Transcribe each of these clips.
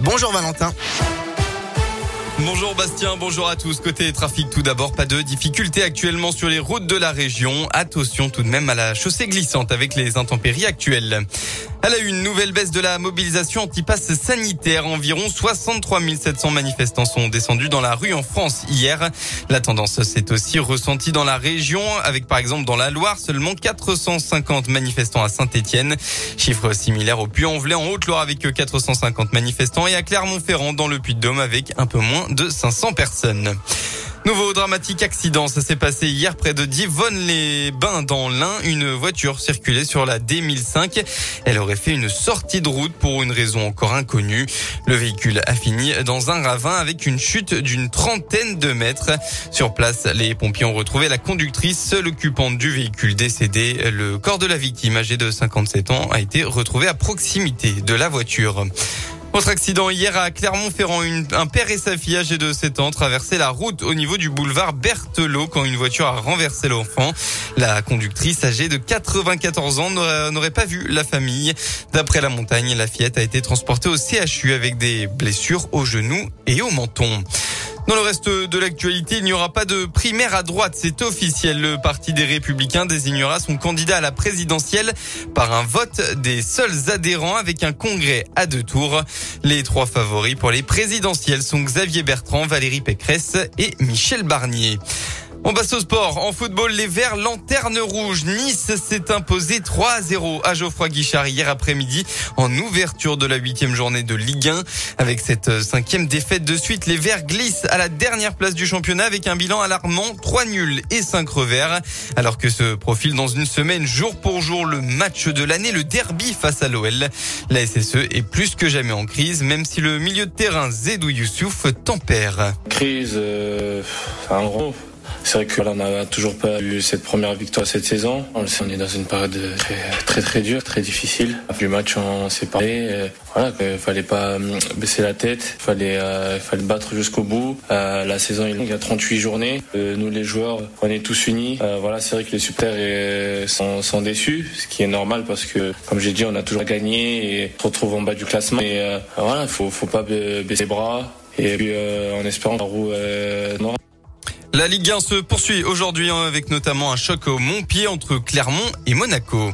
Bonjour Valentin. Bonjour Bastien, bonjour à tous. Côté trafic, tout d'abord, pas de difficultés actuellement sur les routes de la région. Attention tout de même à la chaussée glissante avec les intempéries actuelles. Elle a eu une nouvelle baisse de la mobilisation anti-pass sanitaire. Environ 63 700 manifestants sont descendus dans la rue en France hier. La tendance s'est aussi ressentie dans la région, avec par exemple dans la Loire seulement 450 manifestants à Saint-Etienne. Chiffre similaire au Puy-en-Velay en Haute-Loire avec 450 manifestants et à Clermont-Ferrand dans le Puy-de-Dôme avec un peu moins de 500 personnes. Nouveau dramatique accident, ça s'est passé hier près de Divonne-les-Bains dans l'Ain. Une voiture circulait sur la D1005. Elle aurait fait une sortie de route pour une raison encore inconnue. Le véhicule a fini dans un ravin avec une chute d'une trentaine de mètres. Sur place, les pompiers ont retrouvé la conductrice, seule occupante du véhicule décédé. Le corps de la victime, âgée de 57 ans, a été retrouvé à proximité de la voiture. Autre accident hier à Clermont-Ferrand. Un père et sa fille âgés de 7 ans traversaient la route au niveau du boulevard Berthelot quand une voiture a renversé l'enfant. La conductrice âgée de 94 ans n'aurait pas vu la famille. D'après la montagne, la fillette a été transportée au CHU avec des blessures au genou et au menton. Dans le reste de l'actualité, il n'y aura pas de primaire à droite. C'est officiel. Le Parti des Républicains désignera son candidat à la présidentielle par un vote des seuls adhérents avec un congrès à deux tours. Les trois favoris pour les présidentielles sont Xavier Bertrand, Valérie Pécresse et Michel Barnier. On passe au sport. En football, les Verts lanterne rouge. Nice s'est imposé 3-0 à Geoffroy Guichard hier après-midi en ouverture de la huitième journée de Ligue 1. Avec cette cinquième défaite de suite, les Verts glissent à la dernière place du championnat avec un bilan alarmant, 3 nuls et 5 revers. Alors que se profile dans une semaine jour pour jour le match de l'année, le derby face à l'OL. La SSE est plus que jamais en crise, même si le milieu de terrain Zedou Youssouf tempère. Crise, euh, un gros c'est vrai que là, on n'a toujours pas eu cette première victoire cette saison. On est dans une période très très, très dure, très difficile. Le match, on s'est parlé. Voilà, il fallait pas hum, baisser la tête, il fallait, euh, fallait battre jusqu'au bout. Euh, la saison il y a 38 journées. Euh, nous les joueurs, on est tous unis. voilà, c'est vrai que les supporters sont, sont, déçus, ce qui est normal parce que, comme j'ai dit, on a toujours gagné et on se retrouve en bas du classement. Et voilà, faut, faut pas baisser les bras. Et puis en espérant la roue noire. La Ligue 1 se poursuit aujourd'hui hein, avec notamment un choc au Montpied entre Clermont et Monaco.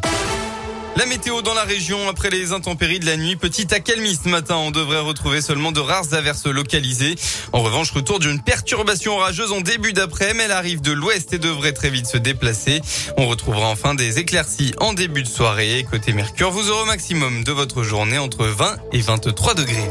La météo dans la région après les intempéries de la nuit. Petit accalmie ce matin. On devrait retrouver seulement de rares averses localisées. En revanche, retour d'une perturbation orageuse en début d'après-midi. Elle arrive de l'ouest et devrait très vite se déplacer. On retrouvera enfin des éclaircies en début de soirée. Côté Mercure, vous aurez au maximum de votre journée entre 20 et 23 degrés.